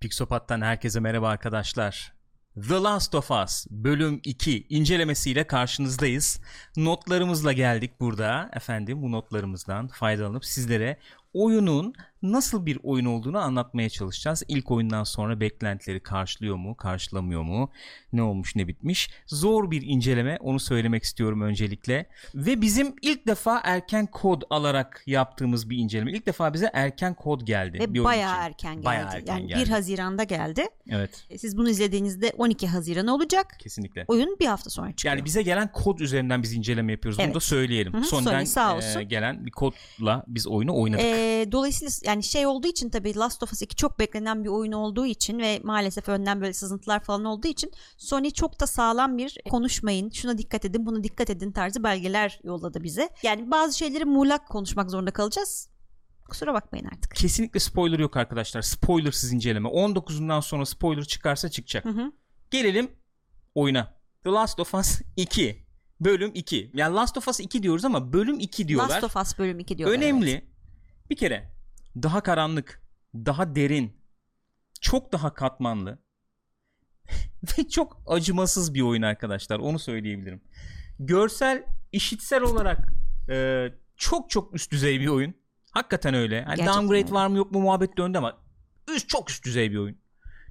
Pixopat'tan herkese merhaba arkadaşlar. The Last of Us bölüm 2 incelemesiyle karşınızdayız. Notlarımızla geldik burada. Efendim bu notlarımızdan faydalanıp sizlere oyunun nasıl bir oyun olduğunu anlatmaya çalışacağız. İlk oyundan sonra beklentileri karşılıyor mu, karşılamıyor mu? Ne olmuş, ne bitmiş? Zor bir inceleme, onu söylemek istiyorum öncelikle. Ve bizim ilk defa erken kod alarak yaptığımız bir inceleme. İlk defa bize erken kod geldi. Ve bir bayağı erken geldi. Bayağı erken yani geldi. 1 Haziran'da geldi. Evet, E, Siz bunu izlediğinizde 12 Haziran olacak. kesinlikle. Oyun bir hafta sonra çıkıyor. Yani bize gelen kod üzerinden biz inceleme yapıyoruz. Bunu Evet. da söyleyelim. Hı hı, Sonradan Sony sağ e, olsun. gelen bir kodla biz oyunu oynadık. Ee, dolayısıyla yani şey olduğu için tabii Last of Us 2 çok beklenen bir oyun olduğu için ve maalesef önden böyle sızıntılar falan olduğu için Sony çok da sağlam bir konuşmayın, şuna dikkat edin, buna dikkat edin tarzı belgeler yolladı bize. Yani bazı şeyleri muğlak konuşmak zorunda kalacağız. Kusura bakmayın artık. Kesinlikle spoiler yok arkadaşlar. Spoilersız inceleme. 19'undan sonra spoiler çıkarsa çıkacak. Hı hı. Gelelim oyuna. The Last of Us 2. Bölüm 2. Yani Last of Us 2 diyoruz ama bölüm 2 diyorlar. Last of Us bölüm 2 diyorlar. Önemli. evet. Bir kere daha karanlık, daha derin, çok daha katmanlı ve çok acımasız bir oyun arkadaşlar. Onu söyleyebilirim. Görsel, işitsel olarak e, çok çok üst düzey bir oyun. Hakikaten öyle. Hani Gerçekten downgrade öyle. var mı yok mu muhabbet döndü ama üst çok üst düzey bir oyun.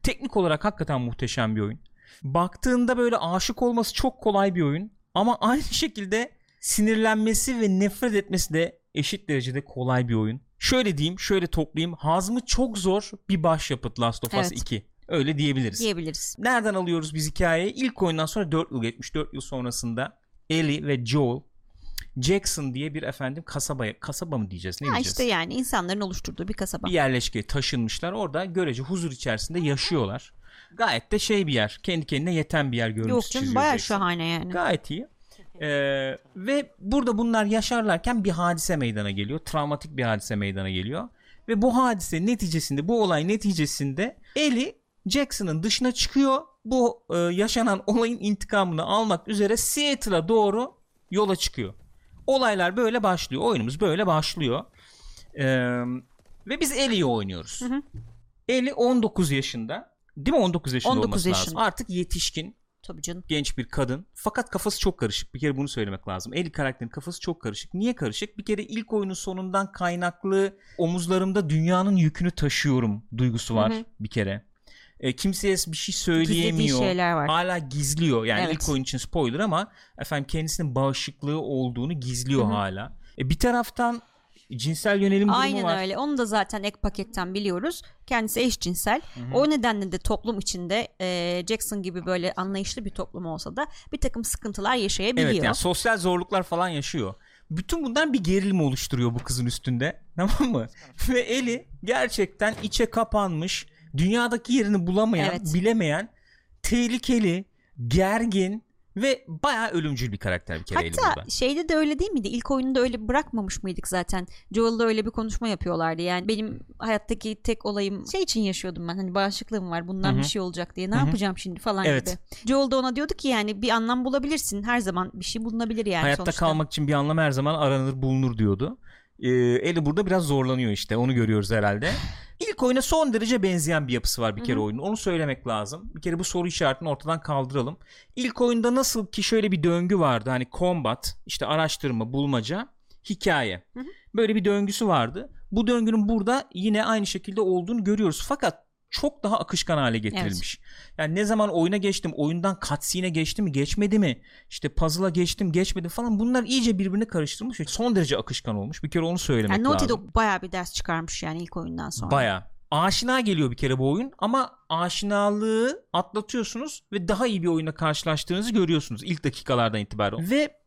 Teknik olarak hakikaten muhteşem bir oyun. Baktığında böyle aşık olması çok kolay bir oyun ama aynı şekilde sinirlenmesi ve nefret etmesi de eşit derecede kolay bir oyun. Şöyle diyeyim, şöyle toplayayım. Hazmı çok zor bir başyapıt Last of Us Evet. 2. Öyle diyebiliriz. diyebiliriz. Nereden alıyoruz biz hikayeyi? İlk oyundan sonra 4 yıl geçmiş. 4 yıl sonrasında Ellie ve Joel Jackson diye bir efendim kasabaya kasaba mı diyeceğiz ne Ha diyeceğiz? işte yani insanların oluşturduğu bir kasaba. bir yerleşkeye taşınmışlar. Orada görece huzur içerisinde yaşıyorlar. Gayet de şey bir yer. Kendi kendine yeten bir yer görüntüsü Yok canım baya şahane yani. Gayet iyi. Ee, ve burada bunlar yaşarlarken bir hadise meydana geliyor. Travmatik bir hadise meydana geliyor. Ve bu hadise neticesinde, bu olay neticesinde Ellie Jackson'ın dışına çıkıyor. Bu e, yaşanan olayın intikamını almak üzere Seattle'a doğru yola çıkıyor. Olaylar böyle başlıyor. Oyunumuz böyle başlıyor. Ee, ve biz Ellie'yi oynuyoruz. Hı hı. Ellie 19 yaşında. Değil mi 19 yaşında 19 olması lazım. yaşında. Artık yetişkin Tabii canım. genç bir kadın. Fakat kafası çok karışık. Bir kere bunu söylemek lazım. Ellie karakterin kafası çok karışık. Niye karışık? Bir kere ilk oyunun sonundan kaynaklı omuzlarımda dünyanın yükünü taşıyorum duygusu var Hı hı. bir kere. E, kimseye bir şey söyleyemiyor. Şeyler var. Hala gizliyor. Yani Evet. ilk oyun için spoiler ama efendim kendisinin bağışıklığı olduğunu gizliyor Hı hı. hala. E, bir taraftan cinsel yönelim durumu Aynen var. öyle. Onu da zaten ek paketten biliyoruz. Kendisi eşcinsel. O nedenle de toplum içinde e, Jackson gibi böyle anlayışlı bir toplum olsa da bir takım sıkıntılar yaşayabiliyor. Evet yani sosyal zorluklar falan yaşıyor. Bütün bunlar bir gerilim oluşturuyor bu kızın üstünde. Tamam mı? Ve Eli gerçekten içe kapanmış, dünyadaki yerini bulamayan, Evet. bilemeyen, tehlikeli, gergin ve bayağı ölümcül bir karakter bir kere Hatta şeyde de öyle değil miydi? İlk oyunda öyle bırakmamış mıydık zaten? Joel'da öyle bir konuşma yapıyorlardı. Yani benim hayattaki tek olayım şey için yaşıyordum ben. Hani bağışıklığım var. Bundan Hı hı. bir şey olacak diye. Ne Hı hı. yapacağım şimdi falan Evet. gibi. Joel da ona diyordu ki yani bir anlam bulabilirsin. Her zaman bir şey bulunabilir yani Hayatta sonuçta. kalmak için bir anlam her zaman aranır bulunur diyordu. Ee, Eli burada biraz zorlanıyor işte onu görüyoruz herhalde. İlk oyuna son derece benzeyen bir yapısı var bir kere Hı hı. oyunun. Onu söylemek lazım. Bir kere bu soru işaretini ortadan kaldıralım. İlk oyunda nasıl ki şöyle bir döngü vardı. Hani combat, işte araştırma, bulmaca, hikaye. Hı hı. Böyle bir döngüsü vardı. Bu döngünün burada yine aynı şekilde olduğunu görüyoruz. Fakat çok daha akışkan hale getirilmiş. Yani ne zaman oyuna geçtim, oyundan cutscene'e geçti mi, geçmedi mi? İşte puzzle'a geçtim, geçmedi falan. Bunlar iyice birbirine karıştırılmış son derece akışkan olmuş. Bir kere onu söylemek Yani Naughty lazım. Dog bayağı bir ders çıkarmış yani ilk oyundan sonra. Baya. Aşina geliyor bir kere bu oyun ama aşinalığı atlatıyorsunuz ve daha iyi bir oyunla karşılaştığınızı görüyorsunuz ilk dakikalardan itibaren. Ve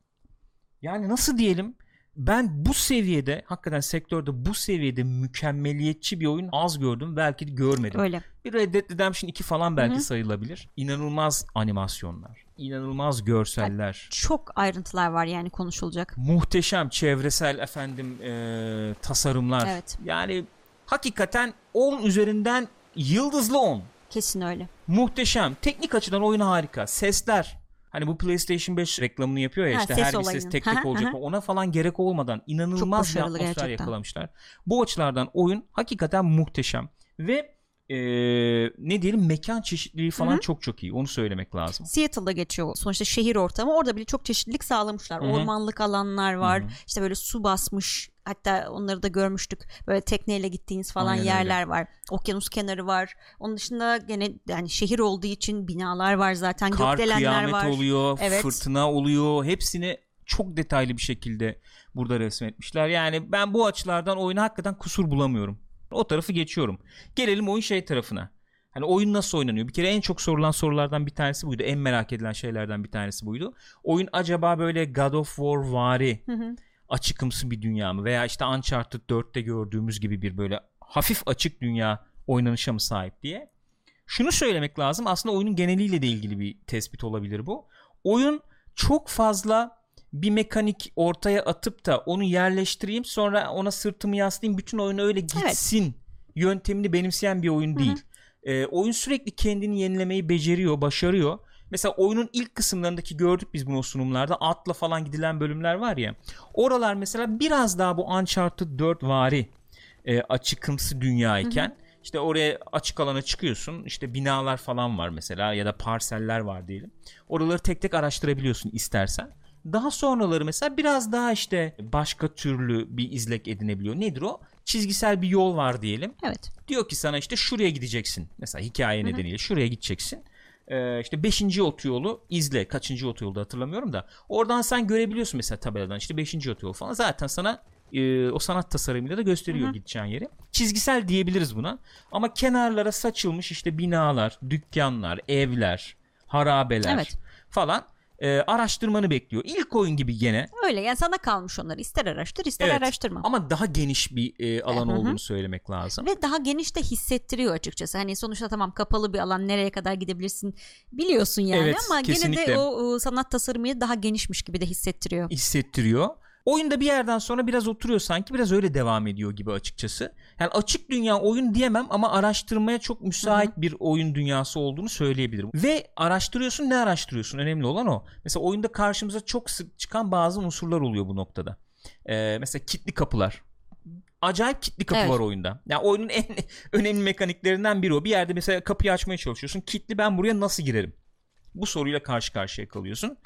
yani nasıl diyelim ben bu seviyede hakikaten sektörde bu seviyede mükemmeliyetçi bir oyun az gördüm belki de görmedim. Öyle. Bir Red Dead Redemption 2 falan belki Hı hı. sayılabilir. İnanılmaz animasyonlar, inanılmaz görseller. Çok ayrıntılar var yani konuşulacak. Muhteşem çevresel efendim eee, tasarımlar. Evet. Yani hakikaten 10 üzerinden yıldızlı 10. Kesin öyle. Muhteşem. Teknik açıdan oyun harika. Sesler. Hani bu PlayStation 5 reklamını yapıyor ya Ha, işte ses her bir olayını. ses tek tek olacak. Ona falan gerek olmadan inanılmaz bir atmosfer gerçekten. yakalamışlar. Bu açılardan oyun hakikaten muhteşem. Ve eee, ne diyelim mekan çeşitliliği falan çok çok iyi. Onu söylemek lazım. Seattle'da geçiyor sonuçta şehir ortamı. Orada bile çok çeşitlilik sağlamışlar. Hı hı. Ormanlık alanlar var. Hı hı. İşte böyle su basmış. Hatta onları da görmüştük. Böyle tekneyle gittiğiniz falan Aynen yerler var. Okyanus kenarı var. Onun dışında gene yani şehir olduğu için binalar var zaten. Kar kıyamet var. oluyor, Evet. fırtına oluyor. Hepsini çok detaylı bir şekilde burada resmetmişler. Yani ben bu açılardan oyuna hakikaten kusur bulamıyorum. O tarafı geçiyorum. Gelelim oyun şey tarafına. Hani oyun nasıl oynanıyor? Bir kere en çok sorulan sorulardan bir tanesi buydu. En merak edilen şeylerden bir tanesi buydu. Oyun acaba böyle God of War vari Hı hı. açıkımsı bir dünya mı? Veya işte Uncharted 4'te gördüğümüz gibi bir böyle hafif açık dünya oynanışa mı sahip diye. Şunu söylemek lazım. Aslında oyunun geneliyle de ilgili bir tespit olabilir bu. Oyun çok fazla bir mekanik ortaya atıp da onu yerleştireyim sonra ona sırtımı yaslayayım bütün oyun öyle gitsin yöntemini benimseyen bir oyun değil. Ee, oyun sürekli kendini yenilemeyi beceriyor, başarıyor. Mesela oyunun ilk kısımlarındaki gördük biz bunu o sunumlarda atla falan gidilen bölümler var ya. Oralar mesela biraz daha bu Uncharted 4 vari e, açıkımsı dünyayken işte oraya açık alana çıkıyorsun. işte binalar falan var mesela ya da parseller var diyelim. Oraları tek tek araştırabiliyorsun istersen. Daha sonraları mesela biraz daha işte başka türlü bir izlek edinebiliyor. Nedir o? Çizgisel bir yol var diyelim. Evet. Diyor ki sana işte şuraya gideceksin. Mesela hikaye nedeniyle şuraya gideceksin. Ee, işte 5. otoyolu izle. Kaçıncı otoyolda hatırlamıyorum da. Oradan sen görebiliyorsun mesela tabeladan işte 5. otoyol falan. Zaten sana e, o sanat tasarımıyla da gösteriyor gideceğin yeri. Çizgisel diyebiliriz buna. Ama kenarlara saçılmış işte binalar, dükkanlar, evler, harabeler Evet. falan e, araştırmanı bekliyor. İlk oyun gibi gene Öyle yani sana kalmış onlar. İster araştır ister Evet. araştırma. ama daha geniş bir e, alan Hı hı. olduğunu söylemek lazım. Ve daha geniş de hissettiriyor açıkçası. Hani sonuçta tamam kapalı bir alan nereye kadar gidebilirsin biliyorsun yani Evet, ama gene kesinlikle. de o, o sanat tasarımıyla daha genişmiş gibi de hissettiriyor. hissettiriyor. Oyunda bir yerden sonra biraz oturuyor sanki biraz öyle devam ediyor gibi açıkçası. Yani açık dünya oyun diyemem ama araştırmaya çok müsait bir oyun dünyası olduğunu söyleyebilirim. Ve araştırıyorsun ne araştırıyorsun önemli olan o. Mesela oyunda karşımıza çok sık çıkan bazı unsurlar oluyor bu noktada. Ee, mesela kilitli kapılar. Acayip kilitli kapı Evet. var oyunda. Yani oyunun en önemli mekaniklerinden biri o. Bir yerde mesela kapıyı açmaya çalışıyorsun. Kilitli ben buraya nasıl girerim? Bu soruyla karşı karşıya kalıyorsun.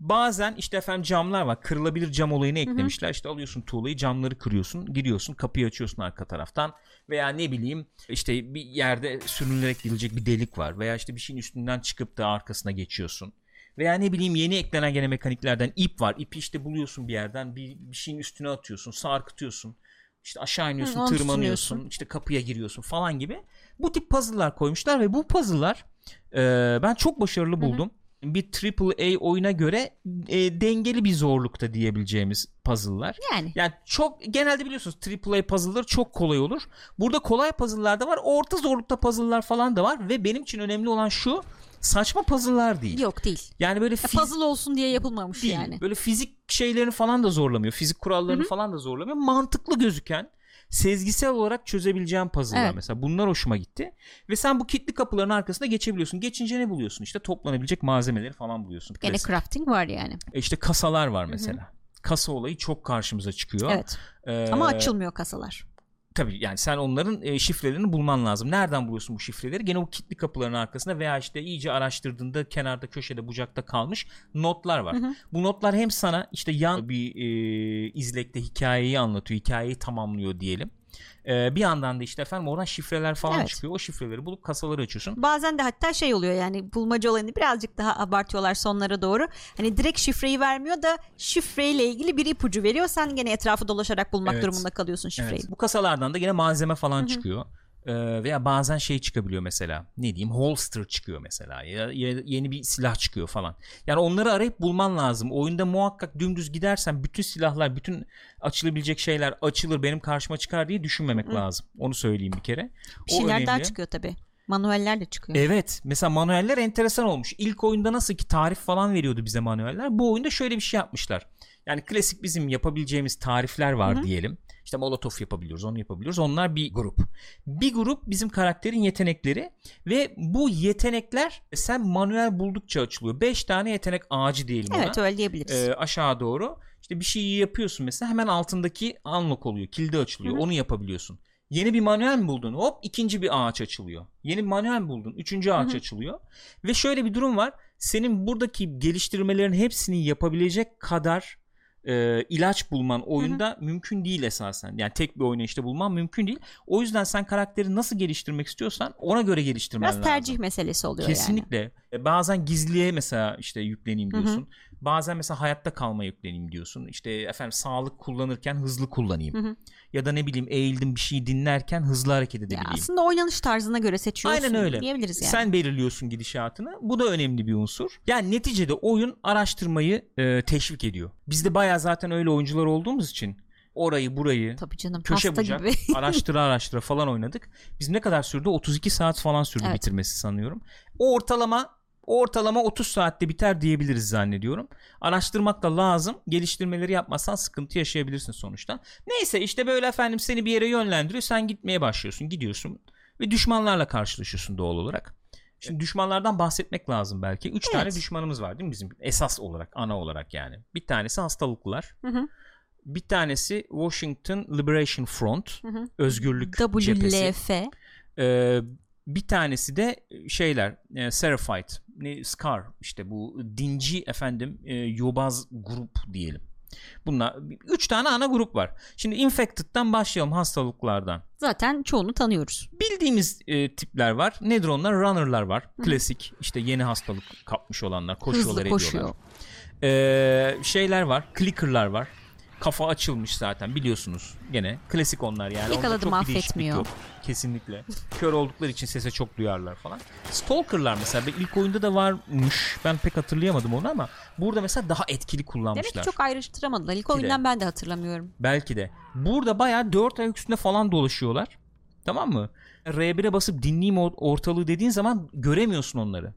Bazen işte efendim camlar var. Kırılabilir cam olayını eklemişler. İşte alıyorsun tuğlayı camları kırıyorsun. Giriyorsun kapıyı açıyorsun arka taraftan. Veya ne bileyim işte bir yerde sürünerek gidilecek bir delik var. Veya işte bir şeyin üstünden çıkıp da arkasına geçiyorsun. Veya ne bileyim yeni eklenen gene mekaniklerden ip var. İpi işte buluyorsun bir yerden. Bir, bir şeyin üstüne atıyorsun. Sarkıtıyorsun. İşte aşağı iniyorsun, Hı, tırmanıyorsun, işte kapıya giriyorsun falan gibi. Bu tip puzzle'lar koymuşlar ve bu puzzle'lar e, ben çok başarılı buldum. Bir AAA oyuna göre e, dengeli bir zorlukta diyebileceğimiz puzzle'lar. Yani Yani çok genelde biliyorsunuz AAA puzzle'ları çok kolay olur. Burada kolay puzzle'lar da var. Orta zorlukta puzzle'lar falan da var ve benim için önemli olan şu saçma puzzle'lar değil. yok değil. Yani böyle fiz- puzzle olsun diye yapılmamış değil. yani. Böyle fizik şeylerini falan da zorlamıyor. Fizik kurallarını falan da zorlamıyor. Mantıklı gözüken sezgisel olarak çözebileceğin puzzle'lar Evet. mesela. Bunlar hoşuma gitti. Ve sen bu kilitli kapıların arkasında geçebiliyorsun. Geçince ne buluyorsun? İşte toplanabilecek malzemeleri falan buluyorsun. Gene Klasik. crafting var yani. E işte kasalar var mesela. Kasa olayı çok karşımıza çıkıyor. Evet. Ee, Ama açılmıyor kasalar. Tabii yani sen onların e, şifrelerini bulman lazım. Nereden buluyorsun bu şifreleri? Gene o kilitli kapıların arkasında veya işte iyice araştırdığında kenarda köşede bucakta kalmış notlar var. Bu notlar hem sana işte yan bir e, izlekte hikayeyi anlatıyor, hikayeyi tamamlıyor diyelim. E, bir yandan da işte efendim oradan şifreler falan Evet. çıkıyor. O şifreleri bulup kasaları açıyorsun. Bazen de hatta şey oluyor yani bulmaca olayını birazcık daha abartıyorlar sonlara doğru. Hani direkt şifreyi vermiyor da şifreyle ilgili bir ipucu veriyor. Sen gene etrafı dolaşarak bulmak Evet. durumunda kalıyorsun şifreyi. Evet. Bu kasalardan da gene malzeme falan çıkıyor. Ee, veya bazen şey çıkabiliyor mesela. Ne diyeyim? Holster çıkıyor mesela. Ya, ya yeni bir silah çıkıyor falan. Yani onları arayıp bulman lazım. Oyunda muhakkak dümdüz gidersen bütün silahlar, bütün açılabilecek şeyler açılır, benim karşıma çıkar diye düşünmemek lazım. Onu söyleyeyim bir kere. Bir şeyler daha önemli. çıkıyor tabii. Manueller de çıkıyor. Evet. Mesela manueller enteresan olmuş. İlk oyunda nasıl ki tarif falan veriyordu bize manueller. Bu oyunda şöyle bir şey yapmışlar. Yani klasik bizim yapabileceğimiz tarifler var diyelim. İşte molotof yapabiliyoruz, onu yapabiliyoruz. Onlar bir grup. Bir grup bizim karakterin yetenekleri ve bu yetenekler sen manuel buldukça açılıyor. 5 tane yetenek ağacı diyelim ona. evet öyle diyebiliriz. Ee, aşağı doğru. İşte bir şeyi yapıyorsun mesela hemen altındaki unlock oluyor. Kilidi açılıyor. Onu yapabiliyorsun. Yeni bir manuel mi buldun? Hop ikinci bir ağaç açılıyor. Yeni bir manuel mi buldun? Üçüncü ağaç Hı hı. açılıyor. Ve şöyle bir durum var. Senin buradaki geliştirmelerin hepsini yapabilecek kadar e, ilaç bulman oyunda mümkün değil esasen. Yani tek bir oynayışta bulman mümkün değil. O yüzden sen karakteri nasıl geliştirmek istiyorsan ona göre geliştirmen Biraz lazım. tercih meselesi oluyor yani. Kesinlikle. E, Bazen gizliye mesela işte yükleneyim Hı hı. Bazen mesela hayatta kalma yükleneyim diyorsun. İşte efendim sağlık kullanırken hızlı kullanayım. Hı hı. Ya da ne bileyim eğildim bir şey dinlerken hızlı hareket Ya edebileyim. aslında oynanış tarzına göre seçiyorsun Aynen öyle. diyebiliriz yani. Sen belirliyorsun gidişatını. Bu da önemli bir unsur. Yani neticede oyun araştırmayı e, teşvik ediyor. Biz de bayağı zaten öyle oyuncular olduğumuz için orayı burayı Tabii canım köşe bucak gibi. araştıra araştıra falan oynadık. Biz ne kadar sürdü? 32 saat falan sürdü Evet. bitirmesi sanıyorum. O ortalama ortalama 30 saatte biter diyebiliriz zannediyorum. Araştırmak da lazım. Geliştirmeleri yapmazsan sıkıntı yaşayabilirsin sonuçta. Neyse işte böyle efendim seni bir yere yönlendiriyor. Sen gitmeye başlıyorsun. Gidiyorsun ve düşmanlarla karşılaşıyorsun doğal olarak. Şimdi düşmanlardan bahsetmek lazım belki. 3 tane Evet. düşmanımız var değil mi bizim? Esas olarak, ana olarak yani. Bir tanesi hastalıklılar. Hı hı, Bir tanesi Washington Liberation Front. hı hı. Özgürlük cephesi. WLF. Ee, bir tanesi de şeyler e, Seraphite, ne, Scar işte bu dinci efendim e, yobaz grup diyelim. Bunlar üç tane ana grup var. Şimdi Infected'dan başlayalım hastalıklardan. Zaten çoğunu tanıyoruz. Bildiğimiz e, tipler var. Nedir onlar? Runner'lar var. Klasik işte yeni hastalık kapmış olanlar, koşuyorlar Hızlı ediyorlar. koşuyor. Ee, şeyler var. Clicker'lar var. Kafa açılmış zaten biliyorsunuz. Gene klasik onlar yani. Onda Yakaladı, çok mahvetmiyor. yok. Kesinlikle. Kör oldukları için sese çok duyarlar falan. Stalker'lar mesela ilk oyunda da varmış. Ben pek hatırlayamadım onu ama burada mesela daha etkili kullanmışlar. Demek ki çok ayrıştıramadılar. İlk de. oyundan ben de hatırlamıyorum. Belki de. Burada bayağı dört ayak üstünde falan dolaşıyorlar. Tamam mı? R1'e basıp dinleyeyim or- ortalığı dediğin zaman göremiyorsun onları.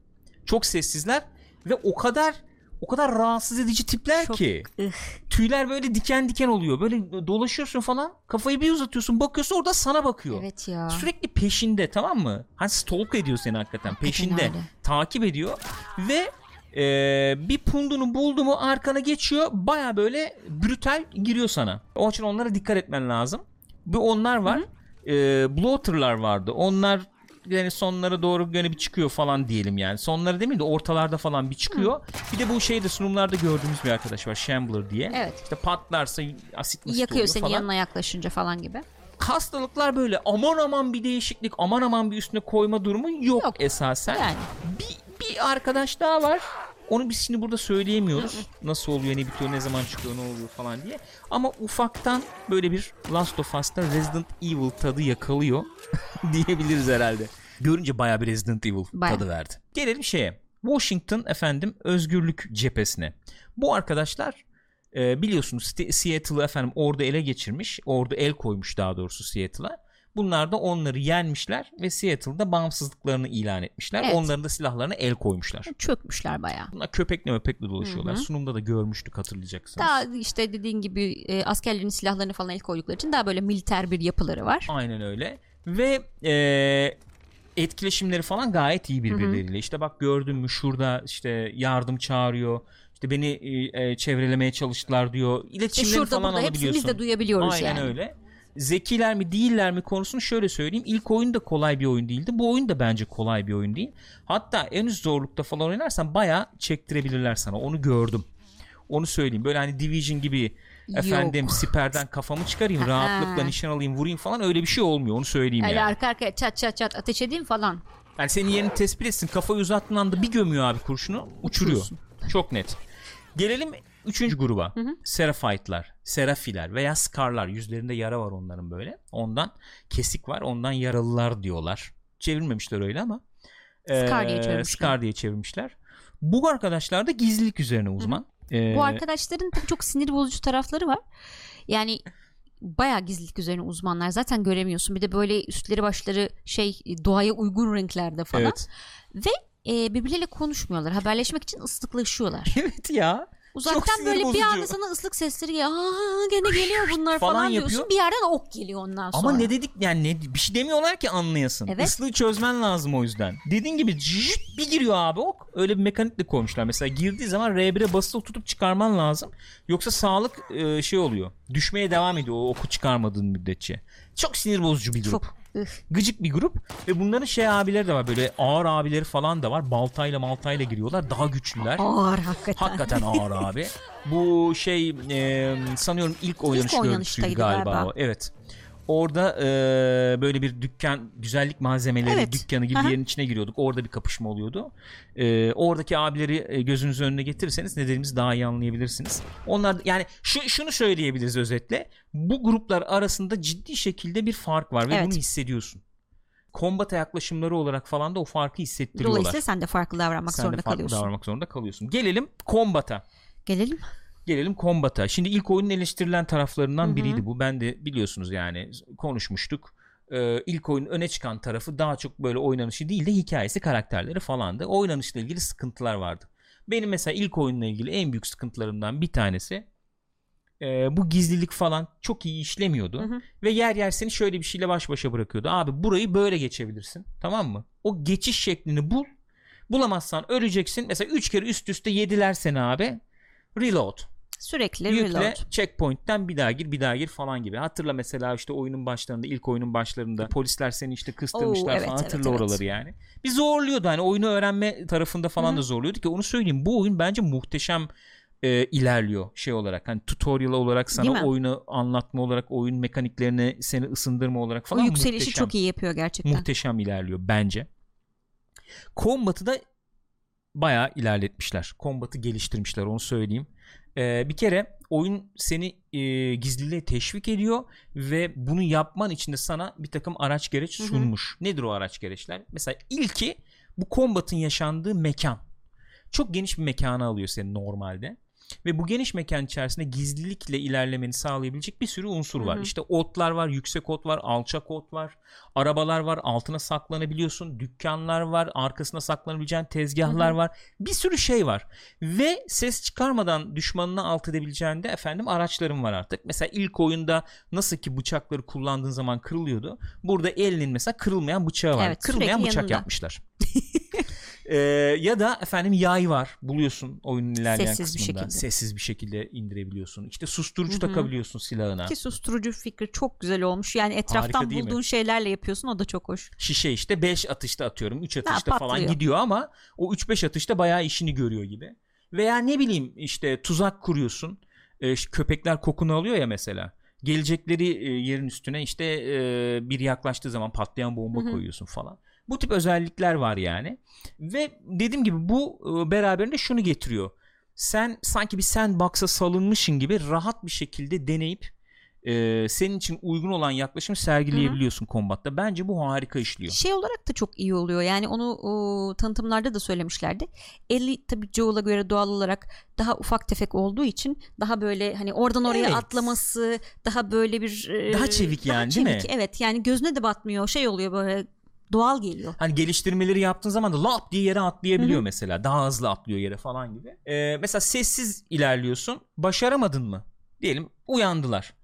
Çok sessizler ve o kadar o kadar rahatsız edici tipler Çok ki. ıh. Tüyler böyle diken diken oluyor. Böyle dolaşıyorsun falan. Kafayı bir uzatıyorsun. Bakıyorsun orada sana bakıyor. Evet ya. Sürekli peşinde tamam mı? Hani stalk ediyor seni hakikaten. Peşinde. öyle. Takip ediyor. Ve e, bir pundunu buldu mu arkana geçiyor. Baya böyle brutal giriyor sana. O için onlara dikkat etmen lazım. Bir onlar var. E, bloater'lar vardı. Onlar yani sonlara doğru gene bir çıkıyor falan diyelim yani. Sonları demeyeyim de ortalarda falan bir çıkıyor. Bir de bu şeyde sunumlarda gördüğümüz bir arkadaş var. Shambler diye. Evet. İşte patlarsa asit masit Yakıyor seni falan yanına yaklaşınca falan gibi. hastalıklar böyle aman aman bir değişiklik aman aman bir üstüne koyma durumu yok, Yok. esasen. Yani. Bir, bir arkadaş daha var. Onu biz şimdi burada söyleyemiyoruz. Nasıl oluyor, ne bitiyor, ne zaman çıkıyor, ne oluyor falan diye. Ama ufaktan böyle bir Last of Us'ta Resident Evil tadı yakalıyor diyebiliriz herhalde. Görünce bayağı bir Resident Evil Bayağı. tadı verdi. Gelelim şeye. Washington efendim özgürlük cephesine. Bu arkadaşlar e, biliyorsunuz Seattle'ı efendim orada ele geçirmiş. Orada el koymuş daha doğrusu Seattle'a. Bunlar da onları yenmişler ve Seattle'da bağımsızlıklarını ilan etmişler. Evet. Onların da silahlarına el koymuşlar. Çökmüşler bayağı. Bunlar köpekle möpekle dolaşıyorlar. Hı hı. Sunumda da görmüştük hatırlayacaksınız. Daha işte dediğin gibi e, askerlerin silahlarını falan el koydukları için daha böyle militer bir yapıları var. Aynen öyle. Ve e, etkileşimleri falan gayet iyi birbirleriyle. İşte bak gördün mü şurada işte yardım çağırıyor. İşte beni e, e, çevrelemeye çalıştılar diyor. İletişimleri şurada falan burada hepsini alabiliyorsun. biz de duyabiliyoruz Aynen yani. öyle. Zekiler mi değiller mi konusunu şöyle söyleyeyim. İlk oyun da kolay bir oyun değildi. Bu oyun da bence kolay bir oyun değil. Hatta en üst zorlukta falan oynarsan bayağı çektirebilirler sana. Onu gördüm. Onu söyleyeyim. Böyle hani Division gibi efendim Yok. siperden kafamı çıkarayım, Ha. rahatlıkla nişan alayım, vurayım falan öyle bir şey olmuyor. Onu söyleyeyim Öyle yani. arka arkaya çat çat çat ateş edeyim falan. Yani senin yerini tespit etsin. Kafayı uzattığın anda bir gömüyor abi kurşunu. Uçuruyor. Uçursun. Çok net. Gelelim üçüncü gruba. Seraphite'lar, Serafiler veya Scar'lar. Yüzlerinde yara var onların böyle. Ondan kesik var. Ondan yaralılar diyorlar. Çevirmemişler öyle ama. Scar diye Ee, çevirmişler. Scar diye çevirmişler. Bu arkadaşlar da gizlilik üzerine uzman. Ee, Bu arkadaşların tabii çok sinir bozucu tarafları var. Yani bayağı gizlilik üzerine uzmanlar. Zaten göremiyorsun. Bir de böyle üstleri başları şey doğaya uygun renklerde falan. Evet. Ve e, birbirleriyle konuşmuyorlar. Haberleşmek için ıslıklaşıyorlar. Evet ya. Uzaktan böyle bir anda sana ıslık sesleri geliyor. Aa gene geliyor bunlar Falan falan, yapıyor. diyorsun. Bir yerden ok geliyor ondan sonra. Ama ne dedik yani ne, bir şey demiyorlar ki anlayasın. Evet. Islığı çözmen lazım o yüzden. Dediğin gibi cırt bir giriyor abi ok. Öyle bir mekanikle koymuşlar. Mesela girdiği zaman R1'e basılı tutup çıkarman lazım. Yoksa sağlık e, şey oluyor. Düşmeye devam ediyor o oku çıkarmadığın müddetçe. Çok sinir bozucu bir grup. Çok. Gıcık bir grup ve bunların şey abileri de var böyle ağır abileri falan da var. Baltayla maltayla giriyorlar. Daha güçlüler. Ağır hakikaten. Hakikaten ağır abi. Bu şey e, sanıyorum ilk oynanıştaydı galiba. galiba. o. Evet. Orada e, böyle bir dükkan, güzellik malzemeleri Evet. dükkanı gibi Aha. bir yerin içine giriyorduk. Orada bir kapışma oluyordu. E, oradaki abileri e, gözünüzün önüne getirirseniz ne dediğimizi daha iyi anlayabilirsiniz. Onlar yani şu, şunu söyleyebiliriz özetle. Bu gruplar arasında ciddi şekilde bir fark var ve Evet. bunu hissediyorsun. Kombata yaklaşımları olarak falan da o farkı hissettiriyorlar. Dolayısıyla sen de farklı davranmak Sen zorunda de farklı kalıyorsun. davranmak zorunda kalıyorsun. Gelelim kombata. Gelelim. Gelelim Combat'a. Şimdi ilk oyunun eleştirilen taraflarından Hı hı. biriydi bu. Ben de biliyorsunuz yani konuşmuştuk. Ee, ilk oyunun öne çıkan tarafı daha çok böyle oynanışı değil de hikayesi, karakterleri falandı. Oynanışla ilgili sıkıntılar vardı. Benim mesela ilk oyunla ilgili en büyük sıkıntılarımdan bir tanesi e, bu gizlilik falan çok iyi işlemiyordu. Hı hı. Ve yer yer seni şöyle bir şeyle baş başa bırakıyordu. Abi burayı böyle geçebilirsin. Tamam mı? O geçiş şeklini bul. Bulamazsan öleceksin. Mesela 3 kere üst üste yediler seni abi. Reload. Sürekli Yükle reload. checkpoint'ten bir daha gir bir daha gir falan gibi. Hatırla mesela işte oyunun başlarında ilk oyunun başlarında polisler seni işte kıstırmışlar Oo, evet, falan evet, hatırla evet. oraları yani. Bir zorluyordu hani oyunu öğrenme tarafında falan Hı. da zorluyordu ki onu söyleyeyim. Bu oyun bence muhteşem e, ilerliyor şey olarak hani tutorial olarak sana oyunu anlatma olarak oyun mekaniklerini seni ısındırma olarak O falan yükselişi muhteşem, çok iyi yapıyor gerçekten. muhteşem ilerliyor bence. Combat'ı da bayağı ilerletmişler. Combat'ı geliştirmişler onu söyleyeyim. Ee, bir kere oyun seni e, gizliliğe teşvik ediyor ve bunu yapman için de sana bir takım araç gereç Hı hı. sunmuş. Nedir o araç gereçler? Mesela ilki bu Combat'ın yaşandığı mekan. Çok geniş bir mekanı alıyor seni normalde. Ve bu geniş mekan içerisinde gizlilikle ilerlemeni sağlayabilecek bir sürü unsur var. Hı hı. İşte otlar var, yüksek ot var, alçak ot var, arabalar var, altına saklanabiliyorsun, dükkanlar var, arkasına saklanabileceğin tezgahlar Hı hı. var. Bir sürü şey var. Ve ses çıkarmadan düşmanını alt edebileceğin de efendim araçların var artık. Mesela ilk oyunda nasıl ki bıçakları kullandığın zaman kırılıyordu. Burada elinin mesela kırılmayan bıçağı var. Evet, Kırılmayan bıçak yanında. yapmışlar. Ee, ya da efendim yay var buluyorsun oyunun ilerleyen Sessiz bir kısmında. şekilde. Sessiz bir şekilde indirebiliyorsun. İşte susturucu Hı hı. takabiliyorsun silahına. Ki susturucu fikri çok güzel olmuş. Yani etraftan Harika değil mi? bulduğun şeylerle yapıyorsun. O da çok hoş. Şişe işte 5 atışta atıyorum 3 atışta falan patlıyor. gidiyor ama o 3-5 atışta bayağı işini görüyor gibi. Veya ne bileyim işte tuzak kuruyorsun. Ee, köpekler kokunu alıyor ya mesela. Gelecekleri e, yerin üstüne işte e, biri yaklaştığı zaman patlayan bomba koyuyorsun falan. Bu tip özellikler var yani. Ve dediğim gibi bu e, beraberinde şunu getiriyor. Sen sanki bir sandbox'a salınmışın gibi rahat bir şekilde deneyip e, senin için uygun olan yaklaşımı sergileyebiliyorsun kombatta. Bence bu harika işliyor. Şey olarak da çok iyi oluyor. Yani onu o, tanıtımlarda da söylemişlerdi. Eli tabii Joel'a göre doğal olarak daha ufak tefek olduğu için daha böyle hani oradan oraya Evet. atlaması daha böyle bir e, Daha çevik daha yani, değil mi? çevik. Evet yani gözüne de batmıyor. Şey oluyor böyle doğal geliyor. Hani geliştirmeleri yaptığın zaman da lap diye yere atlayabiliyor mesela. Daha hızlı atlıyor yere falan gibi. Ee, mesela sessiz ilerliyorsun. Başaramadın mı? Diyelim uyandılar.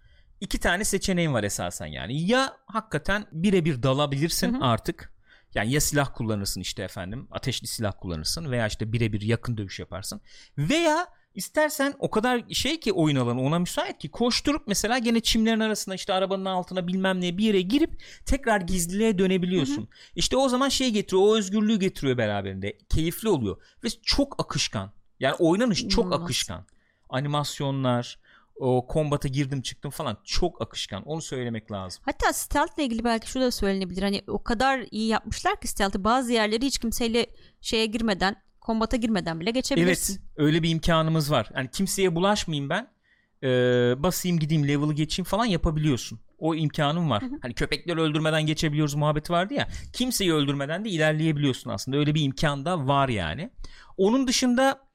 İki tane seçeneğin var esasen yani. Ya hakikaten birebir dalabilirsin Hı hı. artık. Yani ya silah kullanırsın işte efendim. Ateşli silah kullanırsın veya işte birebir yakın dövüş yaparsın. Veya istersen o kadar şey ki oyun alanı ona müsait ki koşturup mesela gene çimlerin arasına işte arabanın altına bilmem ne bir yere girip tekrar gizliliğe dönebiliyorsun. İşte o zaman şey getiriyor o özgürlüğü getiriyor beraberinde. Keyifli oluyor ve çok akışkan. Yani oynanış çok İnanılmaz. akışkan. Animasyonlar, o kombata girdim çıktım falan çok akışkan. Onu söylemek lazım. Hatta stealth ile ilgili belki şu da söylenebilir. Hani o kadar iyi yapmışlar ki stealth'ı bazı yerleri hiç kimseyle şeye girmeden, kombata girmeden bile geçebilirsin. Evet öyle bir imkanımız var. Yani kimseye bulaşmayayım ben. Ee, basayım gideyim level'ı geçeyim falan yapabiliyorsun. O imkanım var. Hani köpekleri öldürmeden geçebiliyoruz muhabbeti vardı ya. Kimseyi öldürmeden de ilerleyebiliyorsun aslında. Öyle bir imkan da var yani. Onun dışında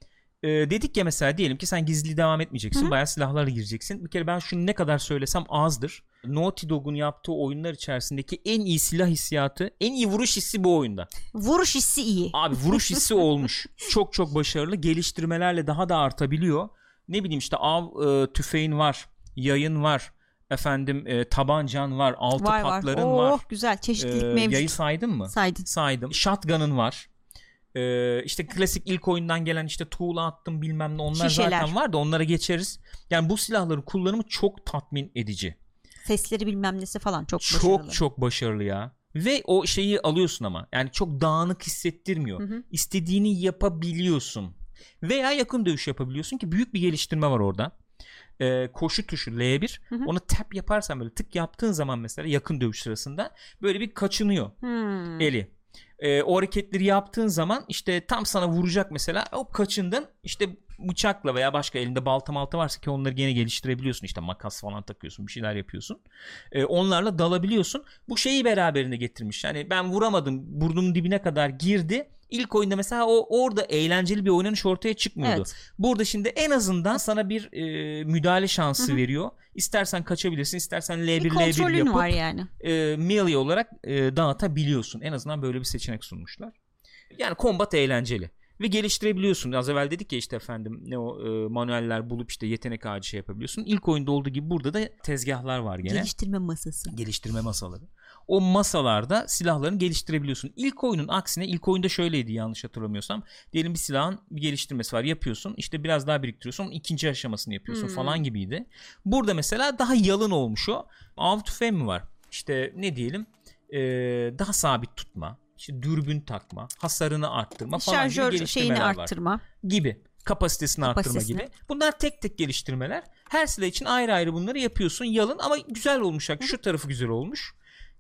e, dedik ya mesela diyelim ki sen gizli devam etmeyeceksin. Hı hı. Bayağı silahlarla gireceksin. Bir kere ben şunu ne kadar söylesem azdır. Naughty Dog'un yaptığı oyunlar içerisindeki en iyi silah hissiyatı, en iyi vuruş hissi bu oyunda. Vuruş hissi iyi. Abi vuruş hissi olmuş. Çok çok başarılı. Geliştirmelerle daha da artabiliyor. ne bileyim işte av e, tüfeğin var, yayın var, efendim e, tabancan var, altı var var. patların Oh, var. güzel çeşitlilik Ee, mevcut. yayı saydın mı? Saydın. Saydım. Shotgun'ın var. Ee, işte klasik ilk oyundan gelen işte tuğla attım bilmem ne onlar Şişeler. zaten var da onlara geçeriz. Yani bu silahların kullanımı çok tatmin edici. Sesleri bilmem nesi falan çok Çok başarılı. çok başarılı ya. Ve o şeyi alıyorsun ama. Yani çok dağınık hissettirmiyor. Hı hı. İstediğini yapabiliyorsun. Veya yakın dövüş yapabiliyorsun ki büyük bir geliştirme var orada. Ee, koşu tuşu L1 Hı hı. onu tap yaparsan böyle tık yaptığın zaman mesela yakın dövüş sırasında böyle bir kaçınıyor Hmm. eli. Ee, o hareketleri yaptığın zaman işte tam sana vuracak mesela. Hop kaçındın. İşte bıçakla veya başka elinde balta malta varsa ki onları gene geliştirebiliyorsun işte makas falan takıyorsun bir şeyler yapıyorsun Ee, onlarla dalabiliyorsun bu şeyi beraberinde getirmiş yani ben vuramadım burnumun dibine kadar girdi İlk oyunda mesela o orada eğlenceli bir oynanış ortaya çıkmıyordu. Evet. Burada şimdi en azından sana bir e, müdahale şansı Hı hı. veriyor. İstersen kaçabilirsin, istersen L1 Bir L1 kontrolün yapıp var yani. e, melee olarak e, dağıtabiliyorsun. En azından böyle bir seçenek sunmuşlar. Yani combat eğlenceli. Ve geliştirebiliyorsun. Az evvel dedik ya işte efendim ne o e, manueller bulup işte yetenek ağacı şey yapabiliyorsun. İlk oyunda olduğu gibi burada da tezgahlar var gene. Geliştirme masası. geliştirme masaları. O masalarda silahlarını geliştirebiliyorsun. İlk oyunun aksine ilk oyunda şöyleydi yanlış hatırlamıyorsam. Diyelim bir silahın bir geliştirmesi var yapıyorsun. işte biraz daha biriktiriyorsun. İkinci aşamasını yapıyorsun Hmm. falan gibiydi. Burada mesela daha yalın olmuş o. Av tüfeği mi var? İşte ne diyelim ee, daha sabit tutma. İşte dürbün takma, hasarını arttırma falan gibi Şarjör geliştirmeler şeyini var arttırma. gibi kapasitesini arttırma Kapasitesini. gibi. Bunlar tek tek geliştirmeler. Her silah için ayrı ayrı bunları yapıyorsun. Yalın ama güzel olmuş. Şu tarafı güzel olmuş.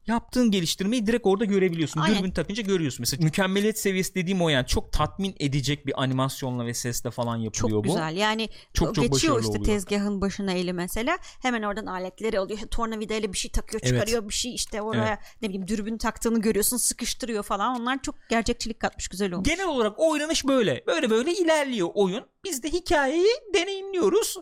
Yaptığın geliştirmeyi direkt orada görebiliyorsun. Aynen. Dürbün takınca görüyorsun. Mesela mükemmeliyet seviyesi dediğim o yani çok tatmin edecek bir animasyonla ve sesle falan yapılıyor Çok bu. güzel. Yani Çok o çok geçiyor işte oluyor. tezgahın başına eli mesela. Hemen oradan aletleri alıyor. İşte Tornavida ile bir şey takıyor, Evet. çıkarıyor bir şey işte oraya ne bileyim dürbün taktığını görüyorsun, sıkıştırıyor falan. Onlar çok gerçekçilik katmış, güzel olmuş. Genel olarak oynanış böyle. Böyle böyle ilerliyor oyun. Biz de hikayeyi deneyimliyoruz.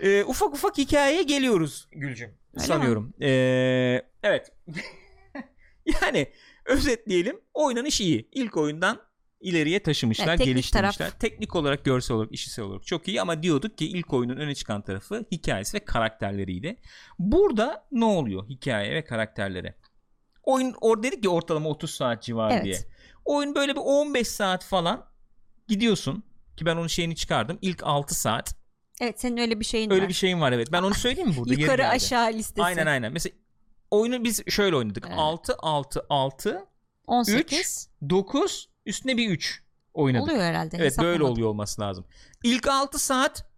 Ee, ufak ufak hikayeye geliyoruz Gülcüm. Öyle sanıyorum. Ee, evet. yani özetleyelim. Oynanış iyi. İlk oyundan ileriye taşımışlar, Evet, teknik geliştirmişler. taraf. Teknik olarak, görsel olarak, işitsel olarak çok iyi ama diyorduk ki ilk oyunun öne çıkan tarafı hikayesi ve karakterleriydi. Burada ne oluyor hikaye ve karakterlere? Oyun orada dedik ki ortalama 30 saat civarı Evet. diye. Oyun böyle bir 15 saat falan gidiyorsun ki ben onun şeyini çıkardım. İlk 6 saat. Evet, senin öyle bir şeyin Öyle var. bir şeyim var evet. Ben onu söyleyeyim mi burada? Yukarı geldi. aşağı listesi. Aynen aynen. Mesela oyunu biz şöyle oynadık. Evet. 6 6 6 18 9 üstüne bir 3 oynadık. oluyor herhalde. Evet böyle oluyor olması lazım. İlk 6 saat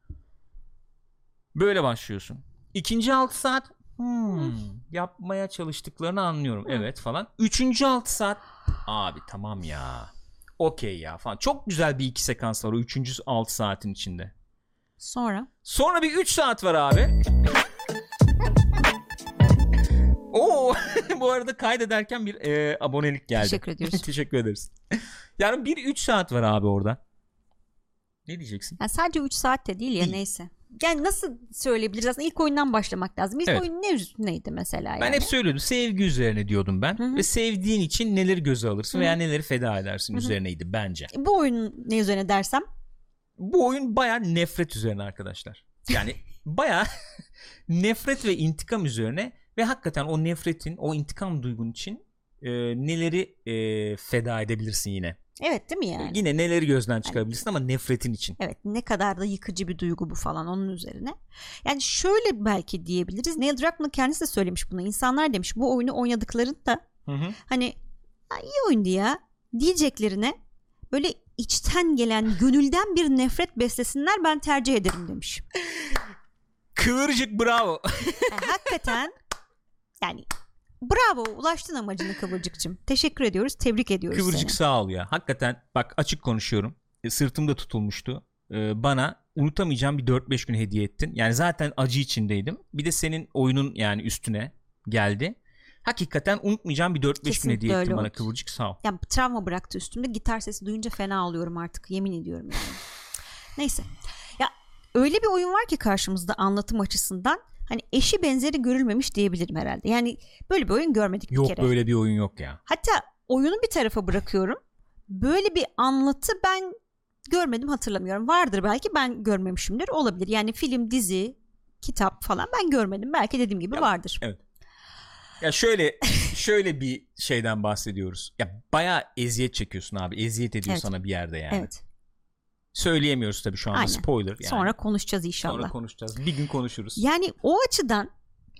böyle başlıyorsun. İkinci 6 saat hmm, yapmaya çalıştıklarını anlıyorum. Hı. Evet falan. Üçüncü 6 saat abi tamam ya. Okey ya falan. Çok güzel bir iki sekans var o üçüncü 6 saatin içinde. Sonra Sonra bir 3 saat var abi. Oo bu arada kaydederken bir e, abonelik geldi. Teşekkür ediyoruz. Teşekkür ederiz. Yani bir 3 saat var abi orada. Ne diyeceksin? yani sadece 3 saat de değil ya Değil. neyse. Yani nasıl söyleyebiliriz aslında ilk oyundan başlamak lazım. İlk Evet. oyun ne üstüneydi mesela yani? Ben hep söylüyordum sevgi üzerine diyordum ben Hı hı. ve sevdiğin için neleri göze alırsın Hı hı. veya neleri feda edersin Hı hı. üzerineydi bence. Bu oyun ne üzerine dersem Bu oyun baya nefret üzerine arkadaşlar. Yani baya nefret ve intikam üzerine ve hakikaten o nefretin o intikam duygun için e, neleri e, feda edebilirsin yine. evet değil mi yani? Yine neleri gözden çıkarabilirsin ama nefretin için. Evet ne kadar da yıkıcı bir duygu bu falan onun üzerine. Yani şöyle belki diyebiliriz. Neil Druckmann kendisi de söylemiş bunu. İnsanlar demiş bu oyunu oynadıklarında Hı hı. hani "Ay, iyi oyundu ya diyeceklerine böyle içten gelen gönülden bir nefret beslesinler ben tercih ederim demiş. Kıvırcık bravo. Yani hakikaten yani bravo ulaştın amacına Kıvırcık'cığım. Teşekkür ediyoruz tebrik ediyoruz Kıvırcık seni. sağ ol ya. Hakikaten bak açık konuşuyorum. E, sırtımda tutulmuştu. E, bana unutamayacağım bir 4-5 gün hediye ettin. Yani zaten acı içindeydim. Bir de senin oyunun yani üstüne geldi. Hakikaten unutmayacağım bir 4-5 gün hediye ettin bana. Kıvırcık sağ ol. Yani travma bıraktı üstümde. Gitar sesi duyunca fena oluyorum artık. Yemin ediyorum yani. Neyse. Ya öyle bir oyun var ki karşımızda anlatım açısından hani eşi benzeri görülmemiş diyebilirim herhalde. Yani böyle bir oyun görmedik Yok bir kere. böyle bir oyun yok ya. Hatta oyunu bir tarafa bırakıyorum. Böyle bir anlatı ben görmedim hatırlamıyorum. Vardır belki ben görmemişimdir. Olabilir. Yani film, dizi, kitap falan ben görmedim. Belki dediğim gibi Ya, vardır. Ya şöyle şöyle bir şeyden bahsediyoruz. Ya bayağı eziyet çekiyorsun abi. Eziyet ediyor Evet. sana bir yerde yani. Evet. Söyleyemiyoruz tabii şu anda Aynen. spoiler yani. Sonra konuşacağız inşallah. Sonra konuşacağız. Bir gün konuşuruz. yani o açıdan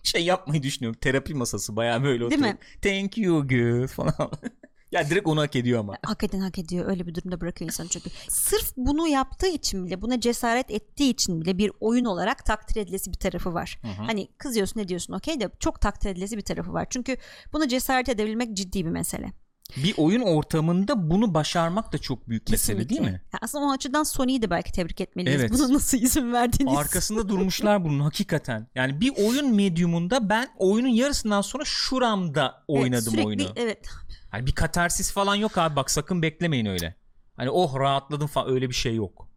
Şey yapmayı düşünüyorum. Terapi masası bayağı böyle Değil oturup. Thank you good falan. ya direkt onu hak ediyor ama. hak eden hak ediyor. Öyle bir durumda bırakıyor insanı çünkü. Sırf bunu yaptığı için bile, buna cesaret ettiği için bile bir oyun olarak takdir edilesi bir tarafı var. Hı hı. Hani kızıyorsun ne diyorsun okey de çok takdir edilesi bir tarafı var. Çünkü buna cesaret edebilmek ciddi bir mesele. Bir oyun ortamında bunu başarmak da çok büyük mesele değil mi? Ya aslında o açıdan Sony'yi de belki tebrik etmeliyiz. Evet. Buna nasıl izin verdiğiniz. Arkasında durmuşlar bunun hakikaten. Yani bir oyun medyumunda ben oyunun yarısından sonra şuramda Evet, oynadım sürekli, oyunu. Evet. Hani bir katarsis falan yok abi bak sakın beklemeyin öyle. Hani oh rahatladım falan öyle bir şey yok.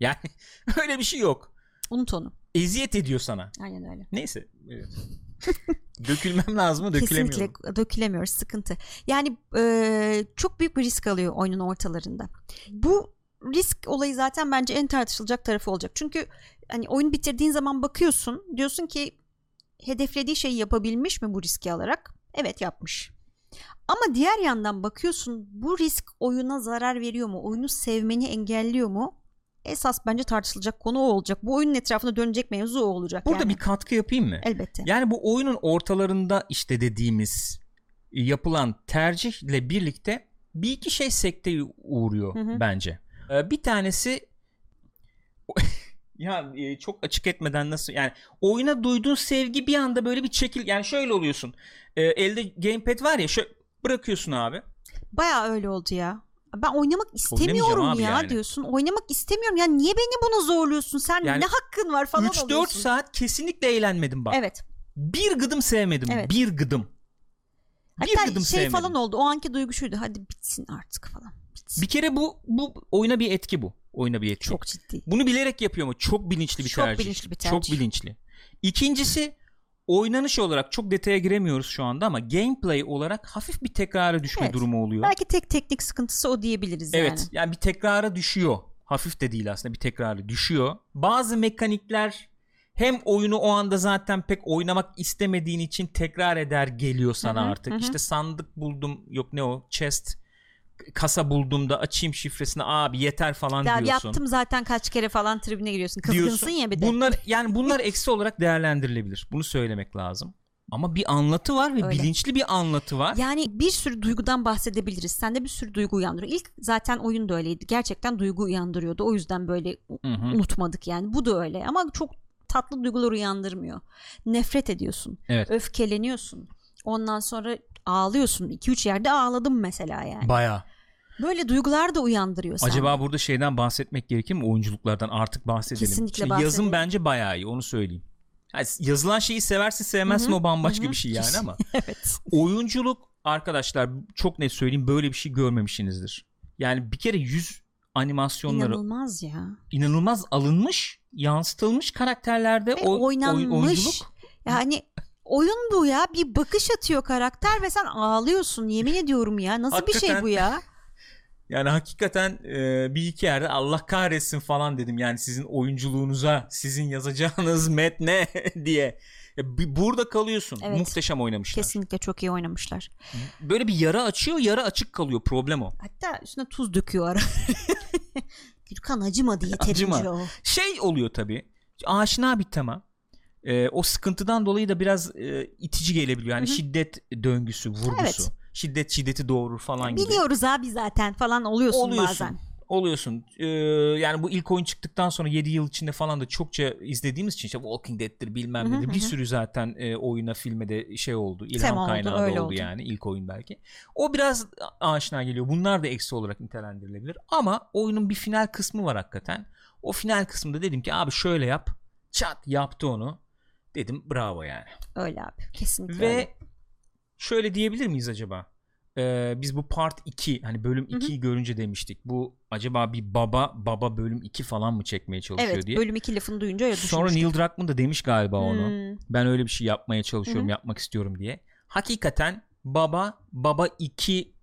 Yani öyle bir şey yok. Unut onu. Eziyet ediyor sana. Aynen öyle. Neyse. Evet. Dökülmem lazım mı? Dökülemiyorum. Kesinlikle dökülemiyoruz sıkıntı. Yani e, çok büyük bir risk alıyor oyunun ortalarında. Bu risk olayı zaten bence en tartışılacak tarafı olacak. Çünkü hani oyun bitirdiğin zaman bakıyorsun diyorsun ki hedeflediği şeyi yapabilmiş mi bu riski alarak? Evet yapmış. Ama diğer yandan bakıyorsun bu risk oyuna zarar veriyor mu? Oyunu sevmeni engelliyor mu? Esas bence tartışılacak konu o olacak. Bu oyunun etrafında dönecek mevzu o olacak. Burada yani. bir katkı yapayım mı? Elbette. Yani bu oyunun ortalarında işte dediğimiz yapılan tercihle birlikte bir iki şey sekteye uğruyor Hı hı. bence. Ee, bir tanesi ya e, çok açık etmeden nasıl yani oyuna duyduğun sevgi bir anda böyle bir çekil yani şöyle oluyorsun. Elde gamepad var ya şöyle bırakıyorsun abi. Baya öyle oldu ya. Ben oynamak istemiyorum ya yani. diyorsun. Oynamak istemiyorum. Ya niye beni bunu zorluyorsun? Sen Yani ne hakkın var falan 3-4 oluyorsun. saat kesinlikle eğlenmedim bak. Evet. Bir gıdım sevmedim. Evet. Bir gıdım. Bir Hatta gıdım şey sevmedim. falan oldu. O anki duygu şuydu. Hadi bitsin artık falan. Bitsin. Bir kere bu bu oyuna bir etki bu. Oyuna bir etki. Çok ciddi. Bunu bilerek yapıyor mu? Çok bilinçli bir Çok tercih. bilinçli bir tercih. Çok bilinçli. İkincisi oynanış olarak çok detaya giremiyoruz şu anda ama gameplay olarak hafif bir tekrara düşme Evet. durumu oluyor. Belki tek teknik sıkıntısı o diyebiliriz evet. yani. Yani bir tekrara düşüyor. Hafif de değil aslında bir tekrarı düşüyor. Bazı mekanikler hem oyunu o anda zaten pek oynamak istemediğin için tekrar eder geliyor sana Hı hı, artık. hı. İşte sandık buldum yok ne o chest kasa bulduğumda açayım şifresini abi yeter falan Ya diyorsun. yaptım zaten kaç kere falan tribüne giriyorsun. Kızgınsın diyorsun. ya bir de. Bunlar yani bunlar eksi olarak değerlendirilebilir. Bunu söylemek lazım. Ama bir anlatı var ve Öyle. bilinçli bir anlatı var. Yani bir sürü duygudan bahsedebiliriz. Sende bir sürü duygu uyandırıyor. İlk zaten oyun da öyleydi. Gerçekten duygu uyandırıyordu. O yüzden böyle Hı hı. unutmadık yani. Bu da öyle ama çok tatlı duygular uyandırmıyor. Nefret ediyorsun. Evet. Öfkeleniyorsun. Ondan sonra ağlıyorsun. 2-3 yerde ağladım mesela yani. Baya. Böyle duygular da uyandırıyor sende. Acaba burada şeyden bahsetmek gerekir mi? Oyunculuklardan artık bahsedelim. Kesinlikle Şimdi bahsedelim. yazım bence bayağı iyi onu söyleyeyim. Yani yazılan şeyi seversin sevmezsin Hı hı, o bambaşka hı hı. bir şey yani ama evet. oyunculuk arkadaşlar çok net söyleyeyim böyle bir şey görmemişsinizdir. Yani bir kere yüz animasyonları İnanılmaz ya. inanılmaz alınmış, yansıtılmış karakterlerde Ve o oy- oynanmış. oyunculuk Yani oyun bu ya. Bir bakış atıyor karakter ve sen ağlıyorsun. Yemin ediyorum ya. Nasıl bir şey bu ya? Yani hakikaten e, bir iki yerde Allah kahretsin falan dedim. Yani sizin oyunculuğunuza, sizin yazacağınız metne diye. Bir- burada kalıyorsun. Evet. Muhteşem oynamışlar. Kesinlikle çok iyi oynamışlar. Böyle bir yara açıyor, yara açık kalıyor. Problem o. Hatta üstüne tuz döküyor ara. Gürkan acımadı yeterince Acıma. o. Şey oluyor tabii. Aşina bir tema. E, o sıkıntıdan dolayı da biraz e, itici gelebiliyor. Yani Hı hı. şiddet döngüsü, vurgusu. Evet. Şiddet şiddeti doğurur falan gibi. Biliyoruz abi zaten falan oluyorsun, oluyorsun. bazen. Oluyorsun. Ee, yani bu ilk oyun çıktıktan sonra 7 yıl içinde falan da çokça izlediğimiz için işte Walking Dead'tir bilmem nedir. Bir sürü zaten e, oyuna filme de şey oldu. ilham Tema oldu, kaynağı da öyle oldu, oldu. yani ilk oyun belki. O biraz aşina geliyor. Bunlar da eksi olarak nitelendirilebilir. Ama oyunun bir final kısmı var hakikaten. O final kısmında dedim ki abi şöyle yap. Çat yaptı onu. Dedim bravo yani. Öyle abi. Kesinlikle Ve öyle. Şöyle diyebilir miyiz acaba? Ee, biz bu part 2 hani bölüm Hı hı. 2'yi görünce demiştik. Bu acaba bir baba baba bölüm 2 falan mı çekmeye çalışıyor Evet diye. bölüm 2 lafını duyunca öyle Sonra. Neil Druckmann da demiş galiba onu. Hmm, Ben öyle bir şey yapmaya çalışıyorum, Hı hı. yapmak istiyorum diye. Hakikaten baba baba 2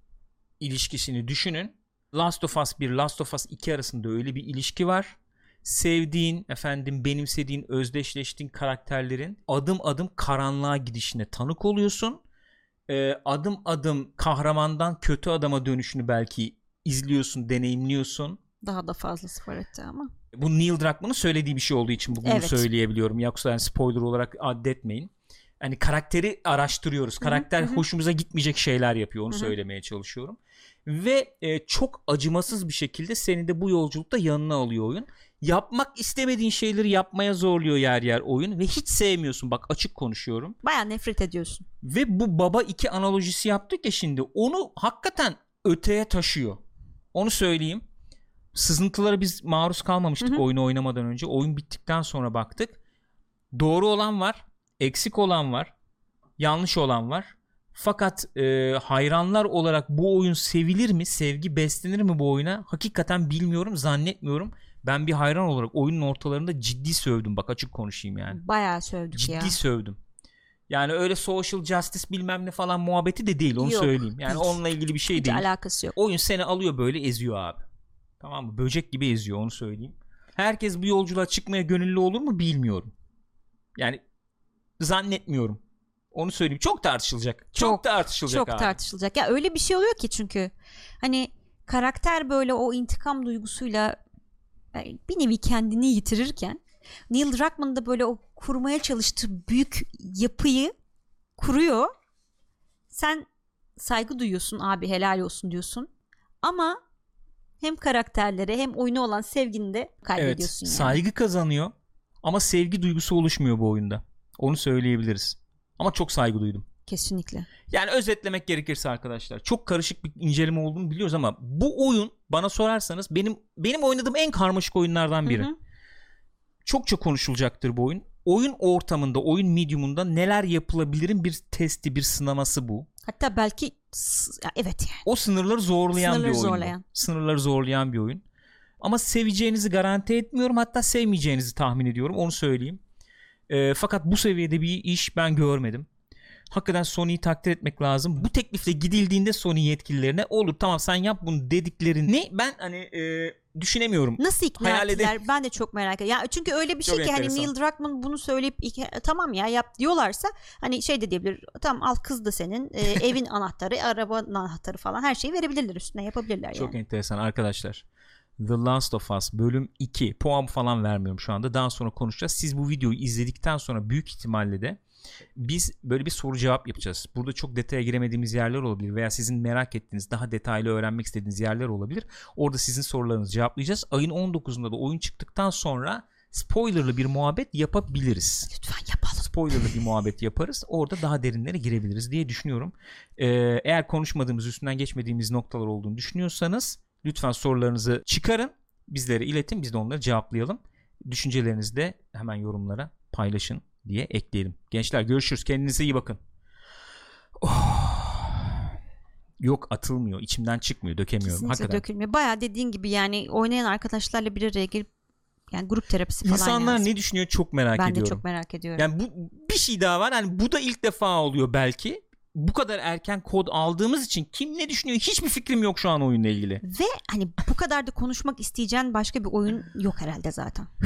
ilişkisini düşünün. Last of Us 1, Last of Us 2 arasında öyle bir ilişki var. Sevdiğin, efendim benimsediğin, özdeşleştiğin karakterlerin adım adım karanlığa gidişine tanık oluyorsun. Ee, adım adım kahramandan kötü adama dönüşünü belki izliyorsun, deneyimliyorsun. Daha da fazlası var hatta ama. Bu Neil Druckmann'ın söylediği bir şey olduğu için bu- bunu Evet. söyleyebiliyorum. Yoksa yani spoiler olarak addetmeyin. Hani karakteri araştırıyoruz. Karakter hı hı. hoşumuza gitmeyecek şeyler yapıyor. Onu Hı hı. söylemeye çalışıyorum. Ve e, çok acımasız bir şekilde seni de bu yolculukta yanına alıyor oyun. Yapmak istemediğin şeyleri yapmaya zorluyor yer yer oyun ve hiç sevmiyorsun. Bak açık konuşuyorum. Baya nefret ediyorsun. Ve bu baba iki analojisi yaptık ya şimdi onu hakikaten öteye taşıyor. Onu söyleyeyim. Sızıntılara biz maruz kalmamıştık Hı hı. oyunu oynamadan önce. Oyun bittikten sonra baktık. Doğru olan var, eksik olan var, yanlış olan var. Fakat e, hayranlar olarak bu oyun sevilir mi, sevgi beslenir mi bu oyuna? Hakikaten bilmiyorum, zannetmiyorum. Ben bir hayran olarak oyunun ortalarında ciddi sövdüm. Bak açık konuşayım yani Bayağı sövdük ciddi ya. sövdüm. Yani öyle social justice bilmem ne falan muhabbeti de değil onu Yok, söyleyeyim. Yani hiç. onunla ilgili bir şey Hiç değil. alakası yok. Oyun seni alıyor böyle eziyor abi. Tamam mı? Böcek gibi eziyor onu söyleyeyim. Herkes bu yolculuğa çıkmaya gönüllü olur mu bilmiyorum. Yani zannetmiyorum. Onu söyleyeyim. Çok tartışılacak. Çok, Çok, tartışılacak Çok abi. tartışılacak. Ya öyle bir şey oluyor ki çünkü hani karakter böyle o intikam duygusuyla e, bir nevi kendini yitirirken Neil Druckmann da böyle o kurmaya çalıştığı büyük yapıyı kuruyor. Sen saygı duyuyorsun abi helal olsun diyorsun. Ama hem karakterlere hem oyuna olan sevgini de evet. kaybediyorsun yani. Saygı kazanıyor ama sevgi duygusu oluşmuyor bu oyunda. Onu söyleyebiliriz. Ama çok saygı duydum. Kesinlikle. Yani özetlemek gerekirse arkadaşlar çok karışık bir inceleme olduğunu biliyoruz ama bu oyun bana sorarsanız benim benim oynadığım en karmaşık oyunlardan biri. Hı hı. Çokça konuşulacaktır bu oyun. Oyun ortamında, oyun medium'unda neler yapılabilirin bir testi, bir sınaması bu. Hatta belki ya evet yani. O sınırları zorlayan Sınırları bir oyun. bu. zorlayan. Sınırları zorlayan bir oyun. Ama seveceğinizi garanti etmiyorum. Hatta sevmeyeceğinizi tahmin ediyorum. Onu söyleyeyim. Ee, fakat bu seviyede bir iş ben görmedim. Hakikaten Sony'yi takdir etmek lazım. Bu teklifle gidildiğinde Sony yetkililerine olur tamam sen yap bunu dediklerini ben hani e, düşünemiyorum. Nasıl ikna Hayal ettiler? Ben de çok merak ediyorum. Ya çünkü öyle bir şey Çok ki hani enteresan. Neil Druckmann bunu söyleyip ik- tamam ya yap diyorlarsa hani şey de diyebilir. Tamam al kız da senin e, evin anahtarı, arabanın anahtarı falan her şeyi verebilirler üstüne yapabilirler Çok yani. enteresan arkadaşlar. The Last of Us bölüm 2 puan falan vermiyorum şu anda. Daha sonra konuşacağız. Siz bu videoyu izledikten sonra büyük ihtimalle de biz böyle bir soru cevap yapacağız. Burada çok detaya giremediğimiz yerler olabilir veya sizin merak ettiğiniz, daha detaylı öğrenmek istediğiniz yerler olabilir. Orada sizin sorularınızı cevaplayacağız. Ayın 19'unda da oyun çıktıktan sonra spoilerlı bir muhabbet yapabiliriz Lütfen yapalım. spoilerlı bir muhabbet yaparız. Orada daha derinlere girebiliriz diye düşünüyorum. Ee, eğer konuşmadığımız, üstünden geçmediğimiz noktalar olduğunu düşünüyorsanız lütfen sorularınızı çıkarın. Bizlere iletin. Biz de onları cevaplayalım. Düşüncelerinizi de hemen yorumlara paylaşın diye ekleyelim. Gençler görüşürüz. Kendinize iyi bakın. Oh. Yok atılmıyor. içimden çıkmıyor. Dökemiyorum. Kesinlikle Hakikaten. dökülmüyor. Baya dediğin gibi yani oynayan arkadaşlarla bir araya gelip yani grup terapisi falan İnsanlar lazım. ne düşünüyor çok merak Ben de ediyorum. çok merak ediyorum. Yani bu bir şey daha var. Hani bu da ilk defa oluyor belki. Bu kadar erken kod aldığımız için kim ne düşünüyor hiçbir fikrim yok şu an oyunla ilgili. Ve hani bu kadar da konuşmak isteyeceğin başka bir oyun yok herhalde zaten.